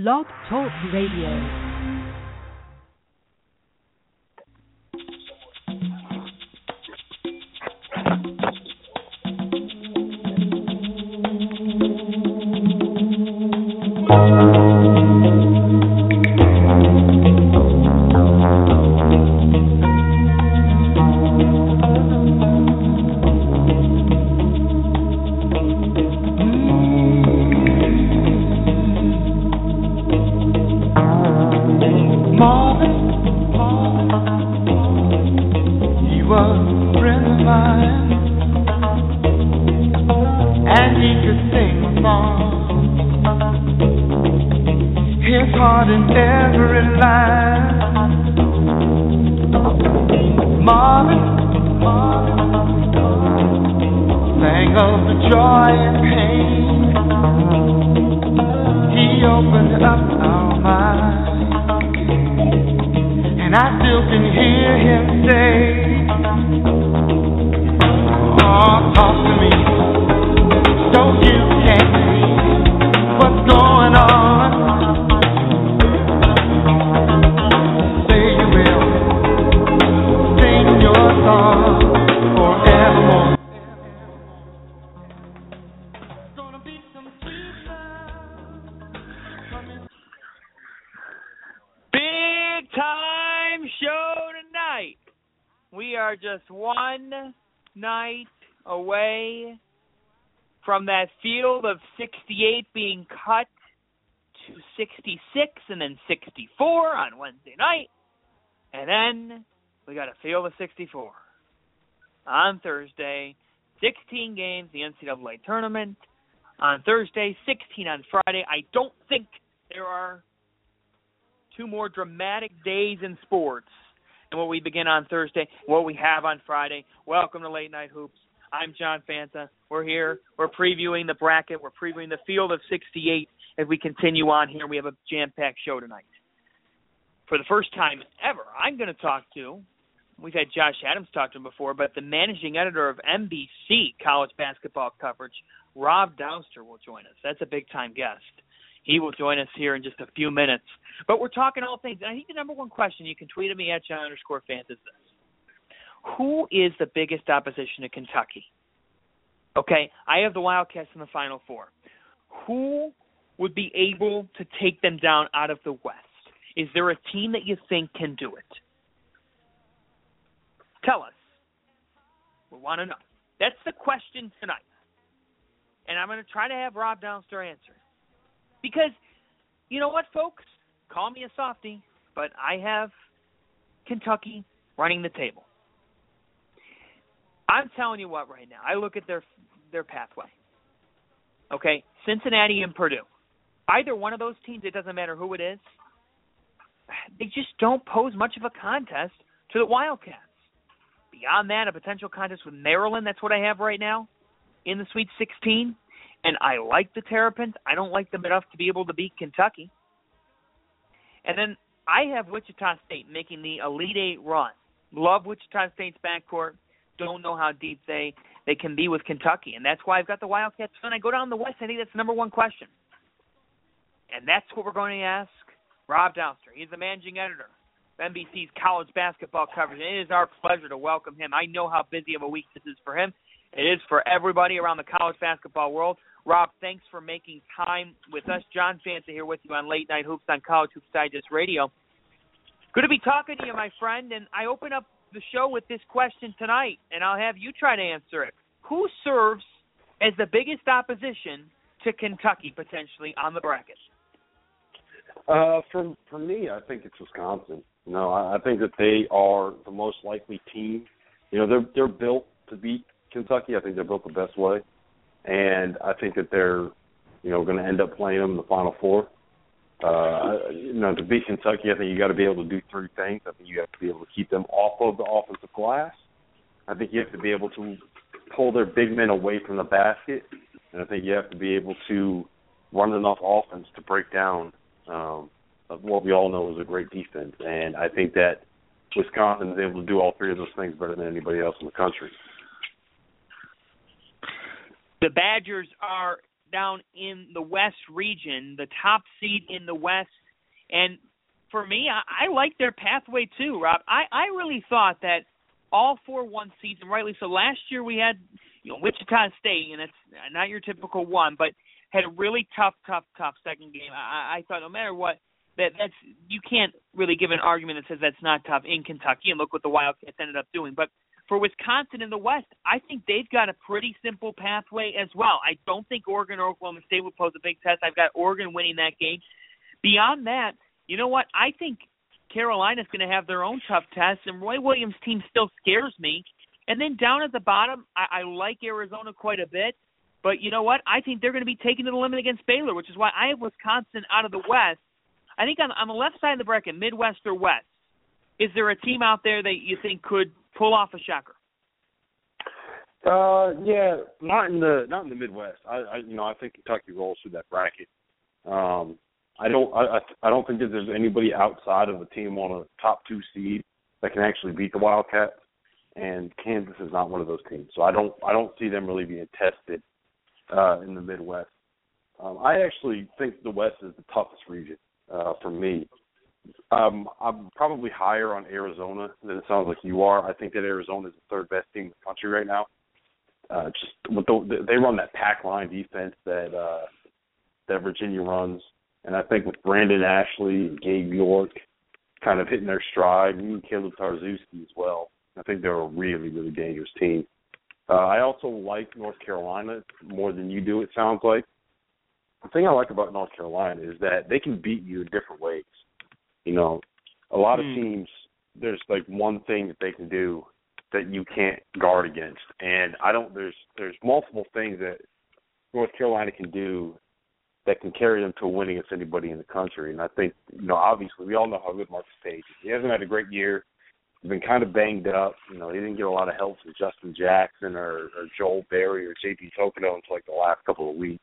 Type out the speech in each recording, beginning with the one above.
Blog Talk Radio. up our minds. And I still can hear him say, Oh, talk to me. So you can see what's going on. Say you will your. From that field of 68 being cut to 66 and then 64 on Wednesday night. And then we got a field of 64 on Thursday. 16 games, the NCAA tournament. On Thursday, 16 on Friday. I don't think there are two more dramatic days in sports than what we begin on Thursday, what we have on Friday. Welcome to Late Night Hoops. I'm John Fanta. We're here. We're previewing the bracket. We're previewing the field of 68 as we continue on here. We have a jam-packed show tonight. For the first time ever, I'm going to talk to. We've had Josh Adams talk to him before, but the managing editor of NBC college basketball coverage, Rob Dauster, will join us. That's a big time guest. He will join us here in just a few minutes. But we're talking all things. And I think the number one question you can tweet at me at John underscore Fanta is this who is the biggest opposition to Kentucky? Okay, I have the Wildcats in the Final Four. Who would be able to take them down out of the West? Is there a team that you think can do it? Tell us. We want to know. That's the question tonight. And I'm going to try to have Rob Dauster answer. Because, you know what, folks? Call me a softy, but I have Kentucky running the table. I'm telling you what right now. I look at their their pathway. Okay, Cincinnati and Purdue. Either one of those teams, it doesn't matter who it is. They just don't pose much of a contest to the Wildcats. Beyond that, a potential contest with Maryland. That's what I have right now in the Sweet 16. And I like the Terrapins. I don't like them enough to be able to beat Kentucky. And then I have Wichita State making the Elite Eight run. Love Wichita State's backcourt don't know how deep they they can be with Kentucky, and that's why I've got the Wildcats. When I go down the West, I think that's the number one question, and that's what we're going to ask Rob Dauster. He's the managing editor of NBC's college basketball coverage, and it is our pleasure to welcome him. I know how busy of a week this is for him. It is for everybody around the college basketball world. Rob, thanks for making time with us. John Fanta here with you on Late Night Hoops on College Hoops Digest Radio. Good to be talking to you, my friend. And I open up the show with this question tonight, and I'll have you try to answer it. Who serves as the biggest opposition to Kentucky potentially on the bracket? Uh, for for me, I think it's Wisconsin. No, I, I think that they are the most likely team. You know, they're they're built to beat Kentucky. I think they're built the best way, and I think that they're, you know, going to end up playing them in the Final Four. Uh, you know, to beat Kentucky, I think you got to be able to do three things. I think you have to be able to keep them off of the offensive glass. I think you have to be able to pull their big men away from the basket, and I think you have to be able to run enough offense to break down um, what we all know is a great defense. And I think that Wisconsin is able to do all three of those things better than anybody else in the country. The Badgers are down in the West region, the top seed in the West. And for me, I, I like their pathway too, Rob. I, I really thought that all four one seeds, and rightly so. Last year we had you know Wichita State, and it's not your typical one, but had a really tough, tough, tough second game. I, I thought no matter what, that that's you can't really give an argument that says that's not tough in Kentucky. And look what the Wildcats ended up doing. But for Wisconsin in the West, I think they've got a pretty simple pathway as well. I don't think Oregon or Oklahoma State will pose a big test. I've got Oregon winning that game. Beyond that, you know what? I think Carolina's going to have their own tough test, and Roy Williams' team still scares me. And then down at the bottom, I, I like Arizona quite a bit. But you know what? I think they're going to be taken to the limit against Baylor, which is why I have Wisconsin out of the West. I think on, on the left side of the bracket, Midwest or West, is there a team out there that you think could pull off a shocker? Uh, yeah, not in the not in the Midwest. I, I you know I think Kentucky rolls through that bracket. Um, I don't I I don't think that there's anybody outside of the team on a top two seed that can actually beat the Wildcats, and Kansas is not one of those teams. So I don't I don't see them really being tested uh, in the Midwest. Um, I actually think the West is the toughest region uh, for me. Um, I'm probably higher on Arizona than it sounds like you are. I think that Arizona is the third best team in the country right now. Uh, just with the, they run that pack line defense that uh, that Virginia runs, and I think with Brandon Ashley and Gabe York kind of hitting their stride, and Kaleb Tarczewski as well, I think they're a really really dangerous team. Uh, I also like North Carolina more than you do. It sounds like the thing I like about North Carolina is that they can beat you in different ways. You know, a lot mm. of hmm. teams there's like one thing that they can do that you can't guard against, and I don't. There's there's multiple things that North Carolina can do that can carry them to a win against anybody in the country. And I think you know, obviously, we all know how good Marcus Paige is. He hasn't had a great year. He's been kind of banged up. You know, he didn't get a lot of help from Justin Jackson or, or Joel Berry or JP Tokoto until like the last couple of weeks.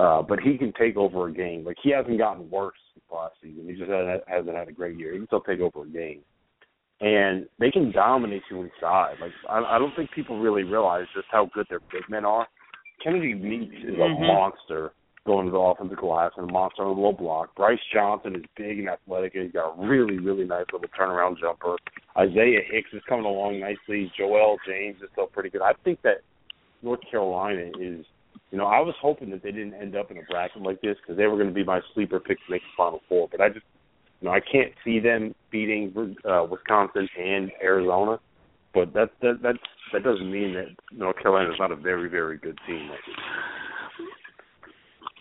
Uh, but he can take over a game. Like he hasn't gotten worse last season. He just hasn't, hasn't had a great year. He can still take over a game, and they can dominate you inside. Like I, I don't think people really realize just how good their big men are. Kennedy Meeks is a mm-hmm. monster going to the offensive glass and a monster on the low block. Brice Johnson is big and athletic, and he's got a really, really nice little turnaround jumper. Isaiah Hicks is coming along nicely. Joel James is still pretty good. I think that North Carolina is you know, I was hoping that they didn't end up in a bracket like this because they were going to be my sleeper pick to make the Final Four. But I just, you know, I can't see them beating uh, Wisconsin and Arizona. But that that that that doesn't mean that North Carolina is not a very very good team.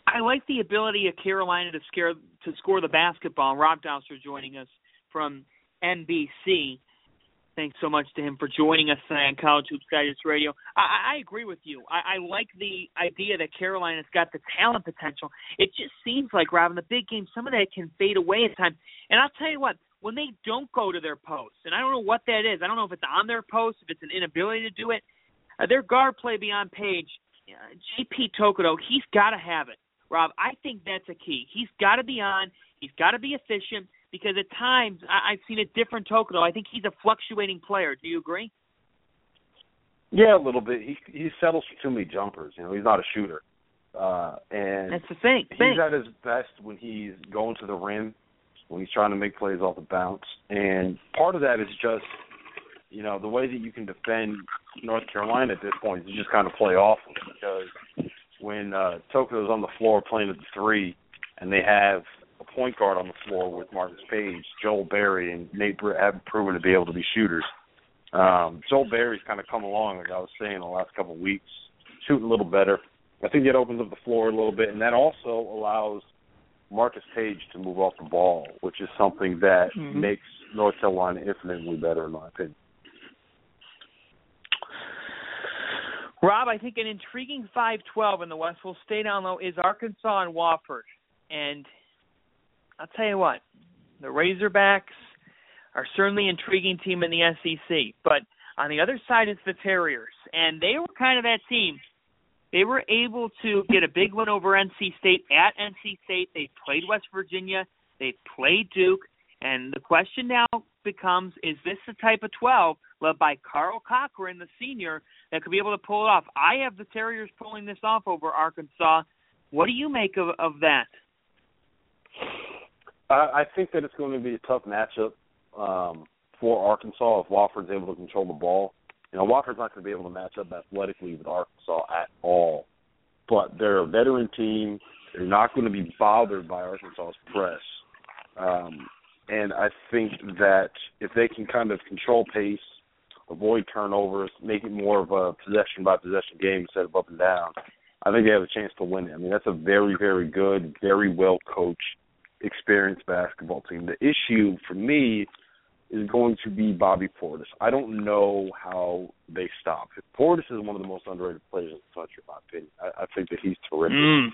I like the ability of Carolina to scare to score the basketball. Rob Dauster joining us from NBC. Thanks so much to him for joining us tonight on College Hoops Digest Radio. I, I agree with you. I, I like the idea that Carolina's got the talent potential. It just seems like, Rob, in the big game, some of that can fade away at times. And I'll tell you what, when they don't go to their posts, and I don't know what that is. I don't know if it's on their post, if it's an inability to do it. Uh, their guard play beyond Paige, uh, JP Tokoto, he's got to have it. Rob, I think that's a key. He's got to be on. He's got to be efficient because at times I, I've seen a different Tokoto. I think he's a fluctuating player. Do you agree? Yeah, a little bit. He he settles for too many jumpers. You know, he's not a shooter. Uh and that's the thing. He's thing. at his best when he's going to the rim, when he's trying to make plays off the bounce. And part of that is just, you know, the way that you can defend North Carolina at this point is just kind of play off because when uh Tokoto's on the floor playing at the three and they have point guard on the floor with Marcus Paige, Joel Berry, and Nate Britt have proven to be able to be shooters. Um, Joel Berry's kind of come along, like I was saying, the last couple of weeks, shooting a little better. I think that opens up the floor a little bit, and that also allows Marcus Paige to move off the ball, which is something that mm-hmm. makes North Carolina infinitely better, in my opinion. Rob, I think an intriguing 5-12 in the West will stay down low is Arkansas and Wofford. And I'll tell you what, the Razorbacks are certainly an intriguing team in the SEC, but on the other side is the Terriers, and they were kind of that team. They were able to get a big win over NC State at NC State. They played West Virginia. They played Duke, And the question now becomes: Is this the type of 12 led by Karl Cochran, the senior, that could be able to pull it off? I have the Terriers pulling this off over Arkansas. What do you make of of that? I, think that it's going to be a tough matchup um, for Arkansas if Wofford's able to control the ball. You know, Wofford's not going to be able to match up athletically with Arkansas at all. But they're a veteran team. They're not going to be bothered by Arkansas's press. Um, and I think that if they can kind of control pace, avoid turnovers, make it more of a possession by possession game instead of up and down, I think they have a chance to win it. I mean, that's a very, very good, very well coached, experienced basketball team. The issue for me is going to be Bobby Portis. I don't know how they stop. Portis is one of the most underrated players in the country, in my opinion. I, I think that he's terrific. Mm.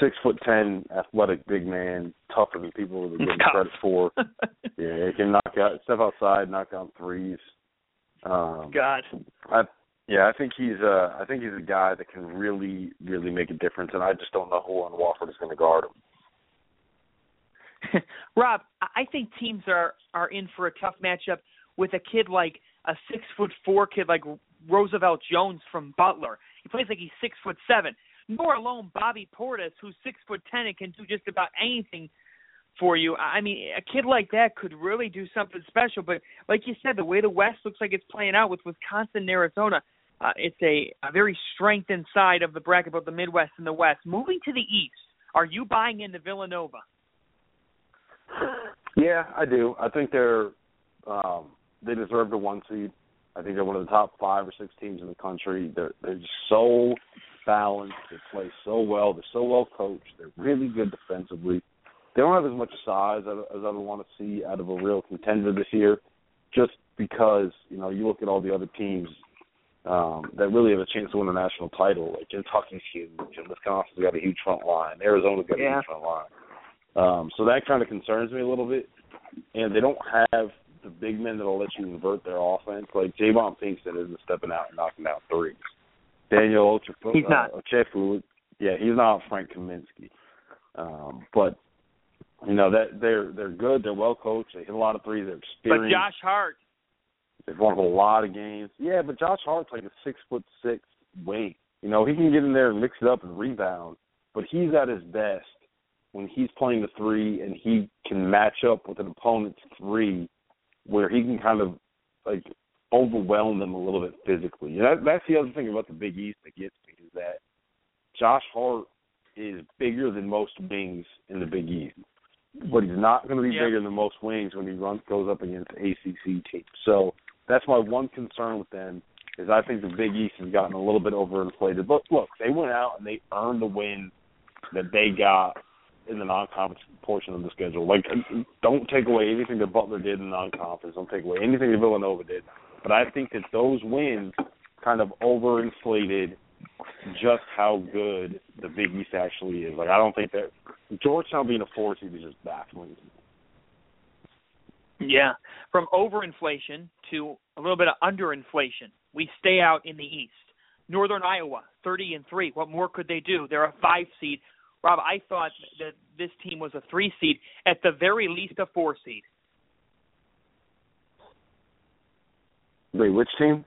Six foot ten, athletic, big man, tougher than people are giving credit for. yeah, he can knock out, step outside, knock down threes. Um, God. I yeah, I think he's uh I think he's a guy that can really, really make a difference and I just don't know who on Wofford is gonna guard him. Rob, I think teams are are in for a tough matchup with a kid like a six foot four kid like Roosevelt Jones from Butler. He plays like he's six foot seven. Nor alone Bobby Portis, who's six foot ten and can do just about anything for you. I mean, a kid like that could really do something special. But like you said, the way the West looks like it's playing out with Wisconsin and Arizona, uh, it's a, a very strengthened side of the bracket, both the Midwest and the West. Moving to the East, are you buying into Villanova? Yeah, I do. I think they're um, they deserve the one seed. I think they're one of the top five or six teams in the country. They're they're just so balanced. They play so well. They're so well coached. They're really good defensively. They don't have as much size as, as I would want to see out of a real contender this year, just because you know you look at all the other teams um, that really have a chance to win a national title. Like Kentucky's huge, and Wisconsin's got a huge front line. Arizona's got yeah. a huge front line. Um, so that kind of concerns me a little bit. And they don't have the big men that'll let you invert their offense. Like JayVaughn Pinkston isn't stepping out and knocking down threes. Daniel Ochefu, he's not. Uh, Ochefu, yeah, he's not Frank Kaminsky. Um, but you know that they're they're good. They're well coached. They hit a lot of threes. They're experienced. But Josh Hart, They've won a lot of games. Yeah, but Josh Hart's like a six foot six wing. You know, he can get in there and mix it up and rebound, but he's at his best when he's playing the three and he can match up with an opponent's three where he can kind of like overwhelm them a little bit physically. And that, that's the other thing about the Big East that gets me is that Josh Hart is bigger than most wings in the Big East, but he's not going to be yeah. bigger than most wings when he runs goes up against ACC teams. So that's my one concern with them is I think the Big East has gotten a little bit overinflated. But look, they went out and they earned the win that they got in the non-conference portion of the schedule. Like, don't take away anything that Butler did in the non-conference. Don't take away anything that Villanova did. But I think that those wins kind of overinflated just how good the Big East actually is. Like, I don't think that Georgetown being a four seed is just baffling. Yeah, from overinflation to a little bit of underinflation. We stay out in the East. Northern Iowa, 30 and 3. What more could they do? They're a 5 seed. Rob, I thought that this team was a 3 seed, at the very least a 4 seed. Wait, which team?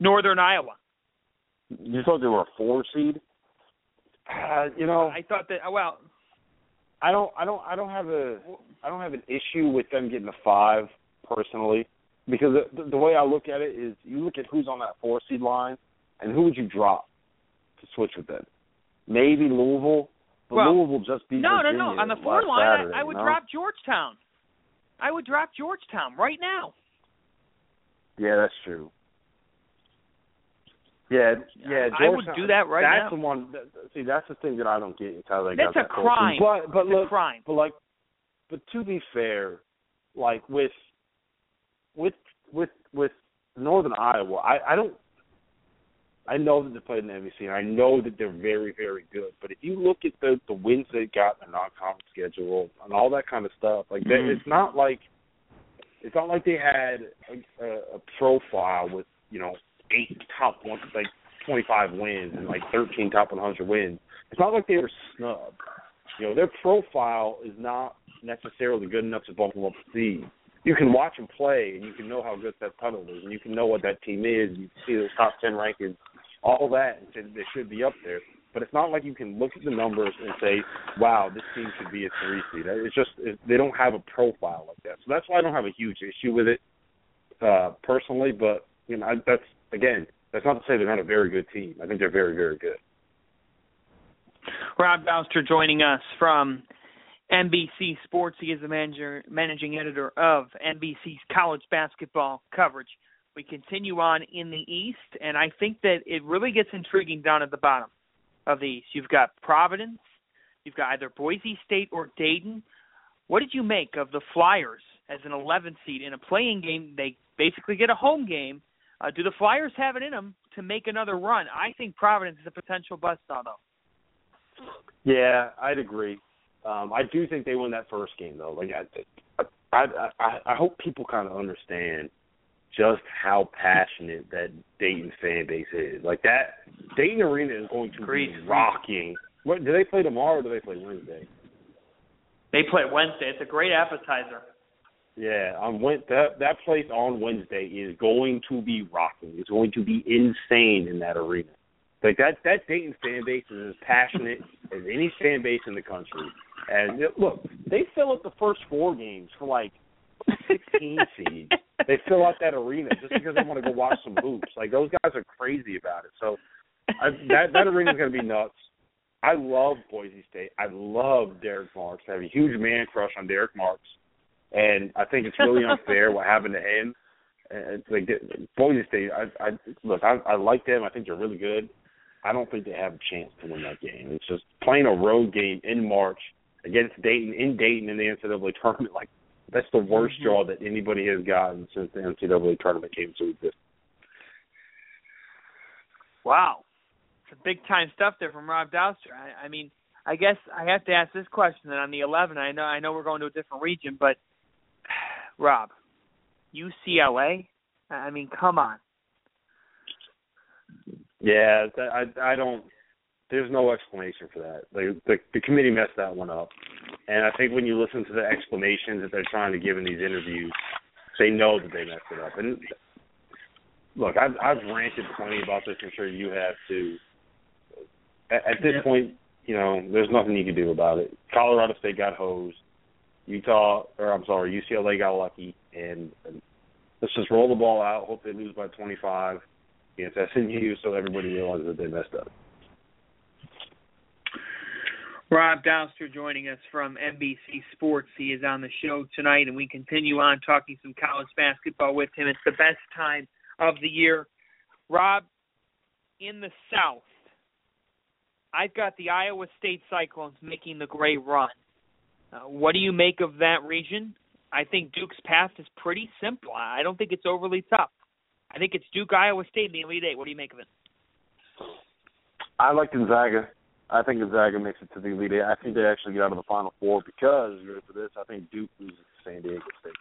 Northern Iowa. You thought they were a 4 seed? Uh, you know, I thought that well, I don't I don't I don't have a I don't have an issue with them getting a 5 personally because the, the way I look at it is you look at who's on that 4 seed line and who would you drop to switch with them? Maybe Louisville, but well, Louisville just beat no, Virginia no, no. On the four line, Saturday, I, I would you know? drop Georgetown. I would drop Georgetown right now. Yeah, that's true. Yeah, yeah. I would do that right that's now. the one. See, that's the thing that I don't get. How they That's got a that seed. crime. But but It's a look, crime. but like, but to be fair, like with with with with Northern Iowa, I I don't. I know that they played in the MVC, and I know that they're very, very good. But if you look at the the wins they got in the non-conference schedule and all that kind of stuff, like that, Mhm. it's not like it's not like they had a, a, a profile with you know eight top one like twenty five wins and like thirteen top one hundred wins. It's not like they were snubbed. You know, their profile is not necessarily good enough to bump them up the seed. You can watch them play, and you can know how good that Tuttle is, and you can know what that team is. You can see those top ten rankings, all that, and say they should be up there. But it's not like you can look at the numbers and say, "Wow, this team should be a three seed." It's just it, they don't have a profile like that, so that's why I don't have a huge issue with it uh, personally. But you know, I, that's again, that's not to say they're not a very good team. I think they're very, very good. Rob Dauster joining us from NBC Sports. He is the manager, managing editor of NBC's college basketball coverage. We continue on in the East, and I think that it really gets intriguing down at the bottom of the East. You've got Providence, you've got either Boise State or Dayton. What did you make of the Flyers as an 11th seed in a playing game? They basically get a home game. Uh, do the Flyers have it in them to make another run? I think Providence is a potential bust, though. Yeah, I'd agree. Um, I do think they won that first game though. Like I, I, I, I hope people kind of understand just how passionate that Dayton fan base is. Like that Dayton Arena is going to Great. be rocking. What do they play tomorrow or do they play Wednesday? They play Wednesday. It's a great appetizer. Yeah, on Wed that that place on Wednesday is going to be rocking. It's going to be insane in that arena. Like that that Dayton fan base is as passionate as any fan base in the country. And look, they fill up the first four games for like 16 seeds. They fill out that arena just because they want to go watch some hoops. Like those guys are crazy about it. So I, that that arena is going to be nuts. I love Boise State. I love Derrick Marks. I have a huge man crush on Derrick Marks, and I think it's really unfair what happened to him. And like Boise State. I, I look. I, I like them. I think they're really good. I don't think they have a chance to win that game. It's just playing a road game in March against Dayton in Dayton in the NCAA tournament. Like that's the worst mm-hmm. draw that anybody has gotten since the NCAA tournament came to exist. Wow, some big time stuff there from Rob Dauster. I, I mean, I guess I have to ask this question then on the 11. I know I know we're going to a different region, but Rob, UCLA. I mean, come on. Yeah, I I don't. There's no explanation for that. Like the the committee messed that one up, and I think when you listen to the explanations that they're trying to give in these interviews, they know that they messed it up. And look, I've I've ranted plenty about this. I'm sure you have too. At, at this yeah. point, you know, there's nothing you can do about it. Colorado State got hosed. Utah, or I'm sorry, UCLA got lucky, and, and let's just roll the ball out. Hope they lose by 25 against SMU, so everybody realizes that they messed up. Rob Dauster joining us from NBC Sports. He is on the show tonight, and we continue on talking some college basketball with him. It's the best time of the year. Rob, in the South, I've got the Iowa State Cyclones making the great run. Uh, what do you make of that region? I think Duke's path is pretty simple. I don't think it's overly tough. I think it's Duke, Iowa State in the Elite Eight. What do you make of it? I like Gonzaga. I think Gonzaga makes it to the Elite Eight. I think they actually get out of the Final Four because, ready for this, I think Duke loses to San Diego State.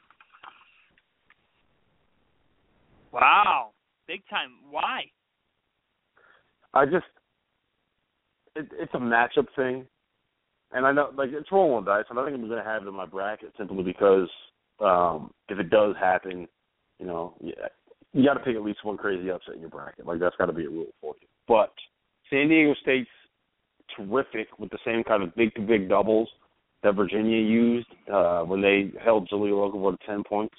Wow, big time. Why? I just, it, it's a matchup thing, and I know like it's rolling dice, and I think I'm going to have it in my bracket simply because um if it does happen, you know, yeah, you got to pick at least one crazy upset in your bracket. Like that's got to be a rule for you. But San Diego State's terrific with the same kind of big to big doubles that Virginia used uh, when they held Jahlil Okafor to ten points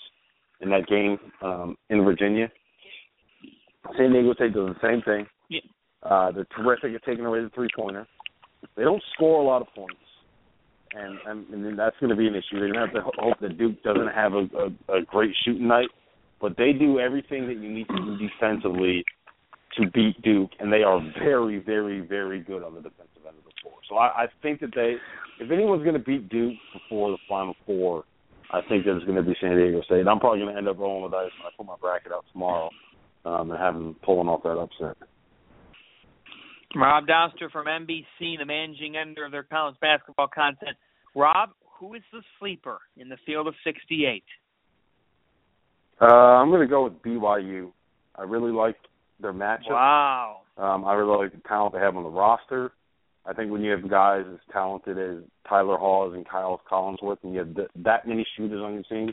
in that game um, in Virginia. San Diego State does the same thing. Yeah. Uh, they're terrific at taking away the three pointer. They don't score a lot of points, and and, and that's going to be an issue. They're going to have to hope that Duke doesn't have a, a, a great shooting night, but they do everything that you need to do defensively to beat Duke, and they are very, very, very good on the defensive end of the floor. So I, I think that they, if anyone's going to beat Duke before the Final Four, I think that it's going to be San Diego State. I'm probably going to end up rolling the dice when I put my bracket out tomorrow um, and have them pulling off that upset. Rob Dauster from NBC, the managing editor of their college basketball content. Rob, who is the sleeper in the field of 68? Uh, I'm going to go with BYU. I really like their matchup. Wow. Um, I really like the talent they have on the roster. I think when you have guys as talented as Tyler Haws and Kyle Collinsworth, and you have th- that many shooters on your team,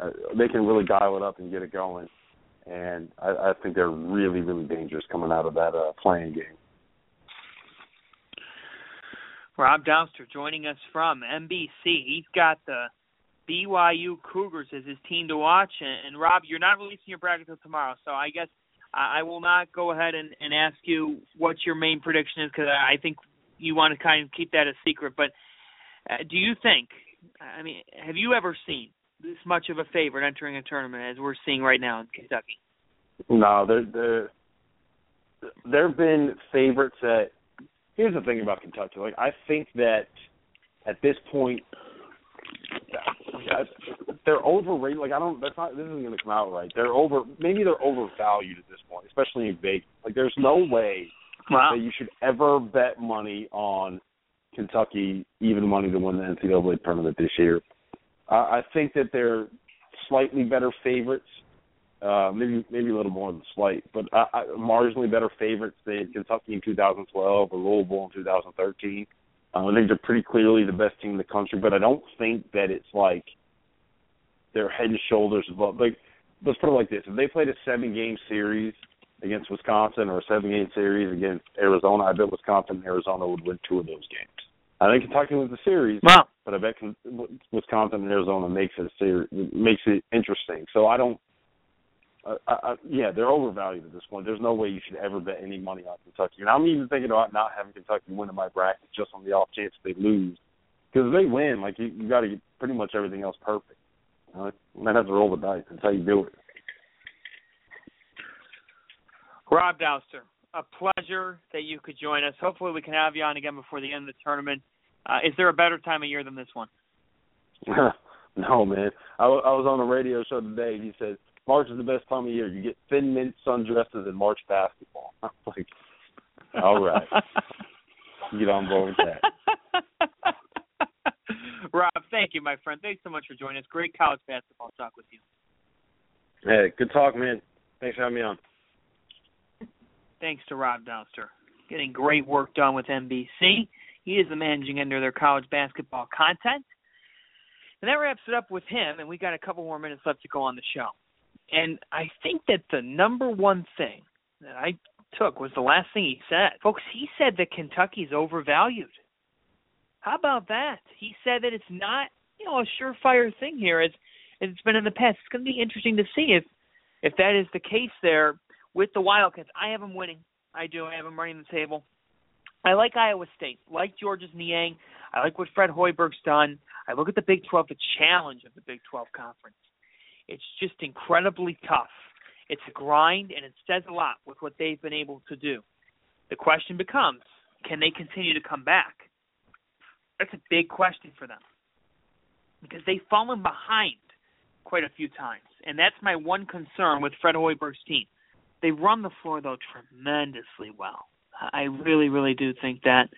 uh, they can really dial it up and get it going. And I, I think they're really, really dangerous coming out of that uh, playing game. Rob Dauster joining us from NBC. He's got the BYU Cougars as his team to watch. And, and Rob, you're not releasing your bracket until tomorrow, so I guess I, will not go ahead and, and ask you what your main prediction is because I think you want to kind of keep that a secret. But uh, do you think? I mean, have you ever seen this much of a favorite entering a tournament as we're seeing right now in Kentucky? No, there there there have been favorites that. Here's the thing about Kentucky. Like I think that at this point, they're overrated. Like I don't. That's not. This isn't going to come out right. They're over. Maybe they're overvalued at this point, especially in Vegas. Like there's no way wow. that you should ever bet money on Kentucky, even money to win the NCAA tournament this year. Uh, I think that they're slightly better favorites, uh, maybe maybe a little more than slight, but uh, marginally better favorites than Kentucky in 2012 or Louisville in 2013. Uh, I think they're pretty clearly the best team in the country, but I don't think that it's like they're head and shoulders above. Like, let's put it like this: if they played a seven-game series against Wisconsin or a seven-game series against Arizona, I bet Wisconsin and Arizona would win two of those games. I think Kentucky wins the series, wow. but I bet Wisconsin and Arizona makes it a series, makes it interesting. So I don't uh, uh, yeah, they're overvalued at this point. There's no way you should ever bet any money on Kentucky. And I'm even thinking about not having Kentucky win in my bracket just on the off chance they lose. Because if they win, like you, you got to get pretty much everything else perfect. You might have to roll the dice. That's how you do it. Rob Dauster, a pleasure that you could join us. Hopefully, we can have you on again before the end of the tournament. Uh, is there a better time of year than this one? no, man. I, I was on a radio show today. He said March is the best time of year. You get thin mint sundresses and March basketball. I'm like, all right, get on board with that. Rob, thank you, my friend. Thanks so much for joining us. Great college basketball talk with you. Hey, good talk, man. Thanks for having me on. Thanks to Rob Dauster. Getting great work done with NBC. He is the managing editor of their college basketball content. And that wraps it up with him, and we got a couple more minutes left to go on the show. And I think that the number one thing that I took was the last thing he said. Folks, he said that Kentucky's overvalued. How about that? He said that it's not, you know, a surefire thing here as, it's been in the past. It's going to be interesting to see if if that is the case there with the Wildcats. I have them winning. I do. I have them running the table. I like Iowa State, like Georges Niang. I like what Fred Hoiberg's done. I look at the Big 12, the challenge of the Big 12 conference. It's just incredibly tough. It's a grind, and it says a lot with what they've been able to do. The question becomes can they continue to come back? That's a big question for them because they've fallen behind quite a few times. And that's my one concern with Fred Hoiberg's team. They run the floor, though, tremendously well. I really, really do think that.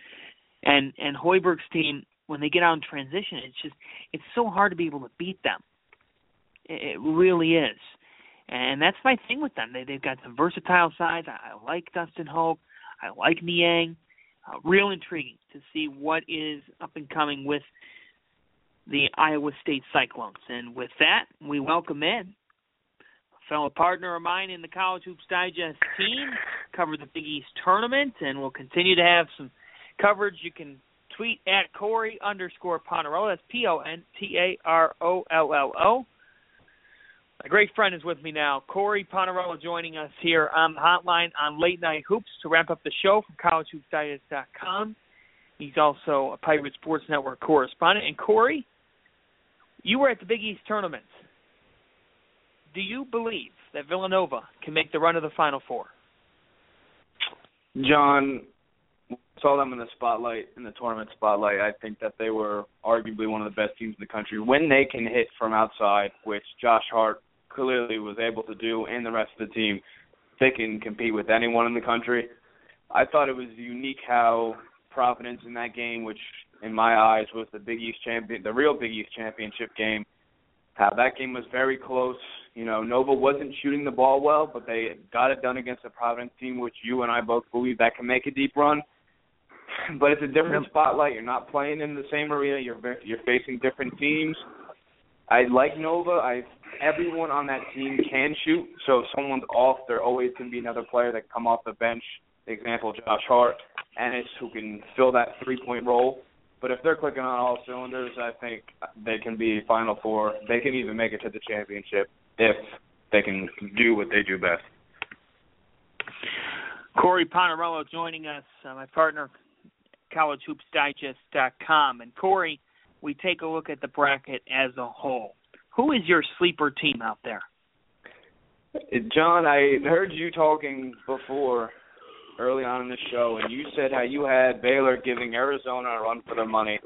And and Hoiberg's team, when they get out in transition, it's just it's so hard to be able to beat them. It really is. And that's my thing with them. They they've got some versatile sides. I, I like Dustin Hogue. I like Niang. Uh, real intriguing to see what is up and coming with the Iowa State Cyclones. And with that, we welcome in a fellow partner of mine in the College Hoops Digest team, cover the Big East tournament, and we'll continue to have some coverage. You can tweet at Corey underscore Pontarollo. That's P O N T A R O L L O. My great friend is with me now, Corey Pontarollo, joining us here on the hotline on Late Night Hoops to wrap up the show from CollegeHoopsDigest.com. He's also a Pirate Sports Network correspondent. And Corey, you were at the Big East tournament. Do you believe that Villanova can make the run of the Final Four? John, saw them in the spotlight, in the tournament spotlight. I think that they were arguably one of the best teams in the country. When they can hit from outside, which Josh Hart clearly was able to do, and the rest of the team, they can compete with anyone in the country. I thought it was unique how Providence in that game, which in my eyes was the Big East champion, the real Big East championship game, how that game was very close. You know, Nova wasn't shooting the ball well, but they got it done against a Providence team, which you and I both believe that can make a deep run. but it's a different spotlight. You're not playing in the same arena. You're you're facing different teams. I like Nova. I everyone on that team can shoot. So if someone's off, there always can be another player that can come off the bench. Example: Josh Hart, Ennis, who can fill that three point role. But if they're clicking on all cylinders, I think they can be Final Four. They can even make it to the championship if they can do what they do best. Corey Pontarollo joining us, uh, my partner, collegehoopsdigest.com. And Corey, we take a look at the bracket as a whole. Who is your sleeper team out there? John, I heard you talking before early on in the show, and you said how you had Baylor giving Arizona a run for their money.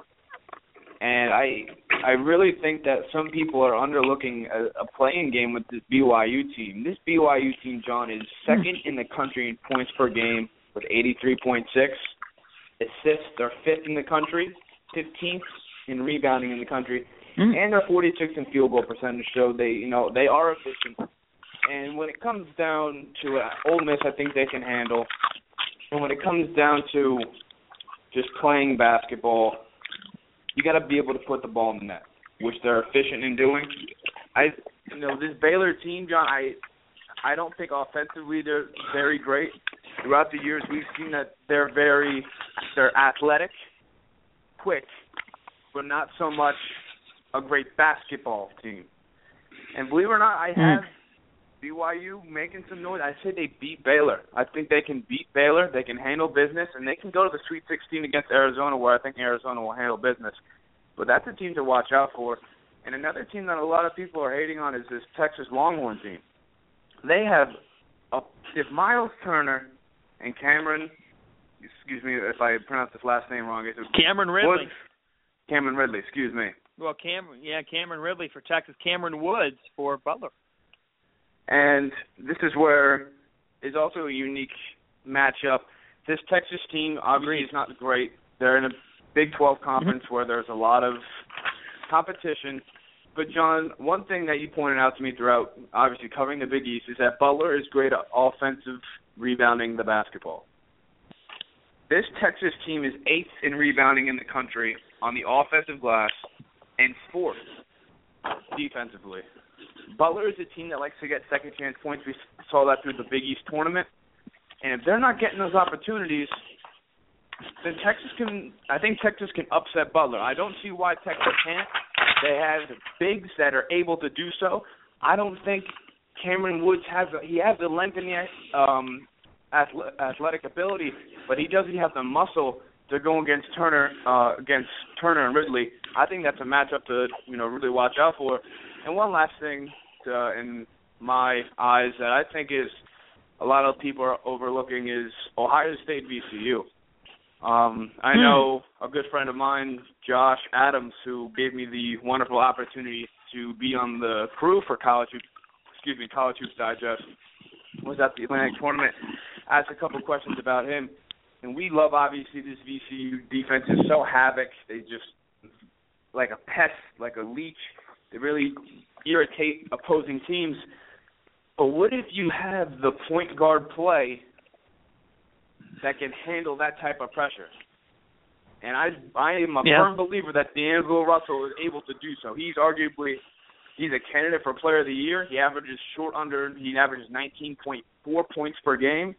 And I I really think that some people are underlooking a, a playing game with this BYU team. This BYU team, John, is second in the country in points per game with 83.6 assists. They're fifth in the country, 15th in rebounding in the country, Hmm. and they're 46th in field goal percentage. So they, you know, they are efficient. And when it comes down to uh, Ole Miss, I think they can handle. And when it comes down to just playing basketball, you got to be able to put the ball in the net, which they're efficient in doing. I, you know, this Baylor team, John, I, I don't think offensively they're very great. Throughout the years, we've seen that they're very, they're athletic, quick, but not so much a great basketball team. And believe it or not, I Mm. have BYU making some noise. I say they beat Baylor. I think they can beat Baylor. They can handle business, and they can go to the Sweet 16 against Arizona, where I think Arizona will handle business. But that's a team to watch out for. And another team that a lot of people are hating on is this Texas Longhorn team. They have, a, if Myles Turner and Cameron, excuse me if I pronounce this last name wrong, is it Cameron Ridley. Woods? Cameron Ridley, excuse me. Well, Cameron, yeah, Cameron Ridley for Texas, Kameron Woods for Butler. And this is where is also a unique matchup. This Texas team obviously is not great. They're in a Big 12 mm-hmm. conference where there's a lot of competition. But John, one thing that you pointed out to me throughout obviously covering the Big East is that Butler is great at offensive rebounding the basketball. This Texas team is eighth in rebounding in the country on the offensive glass and fourth defensively. Butler is a team that likes to get second chance points. We saw that through the Big East tournament. And if they're not getting those opportunities, then Texas can I think Texas can upset Butler. I don't see why Texas can't. They have bigs that are able to do so. I don't think Kameron Woods has he has the length and the um athletic ability, but he doesn't have the muscle to go against Turner uh against Turner and Ridley. I think that's a matchup to you know really watch out for. And one last thing to, in my eyes that I think is a lot of people are overlooking is Ohio State VCU. Um, I Hmm. know a good friend of mine, Josh Adams, who gave me the wonderful opportunity to be on the crew for College Hoops, excuse me, College Hoops Digest, was at the Atlantic tournament. Asked a couple questions about him, and we love obviously this VCU defense is so havoc. They just like a pest, like a leech. They really irritate opposing teams. But what if you have the point guard play that can handle that type of pressure? And I I am a Yeah. firm believer that D'Angelo Russell is able to do so. He's arguably he's a candidate for player of the year. He averages short under he averages 19.4 points per game.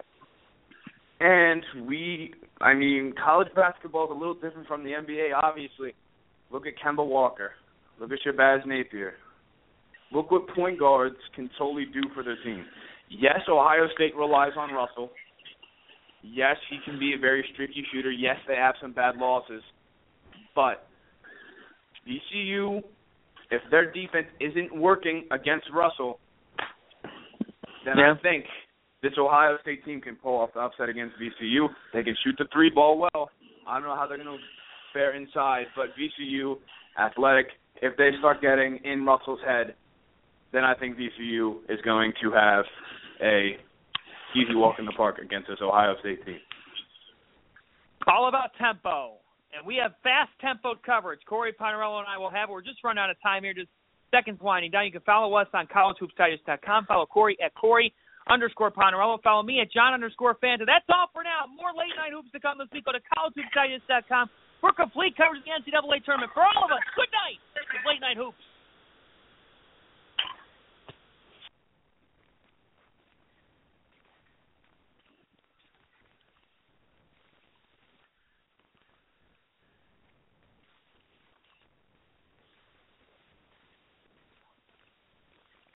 And we I mean college basketball is a little different from the NBA obviously. Look at Kemba Walker. Look at Shabazz Napier. Look what point guards can totally do for their team. Yes, Ohio State relies on Russell. Yes, he can be a very streaky shooter. Yes, they have some bad losses. But VCU, if their defense isn't working against Russell, then Yeah. I think this Ohio State team can pull off the upset against VCU. They can shoot the three ball well. I don't know how they're going to fare inside, but VCU, athletic, if they start getting in Russell's head, then I think VCU is going to have a easy walk in the park against this Ohio State team. All about tempo. And we have fast tempoed coverage. Corey Pontarollo and I will have. We're just running out of time here. Just seconds winding down. You can follow us on collegehoopsdigest.com. Follow Corey at Corey underscore Pontarollo. Follow me at John underscore Fanta. That's all for now. More late night hoops to come this week. Go to collegehoopsdigest.com for complete coverage of the NCAA tournament. For all of us, good night. It's late night hoops.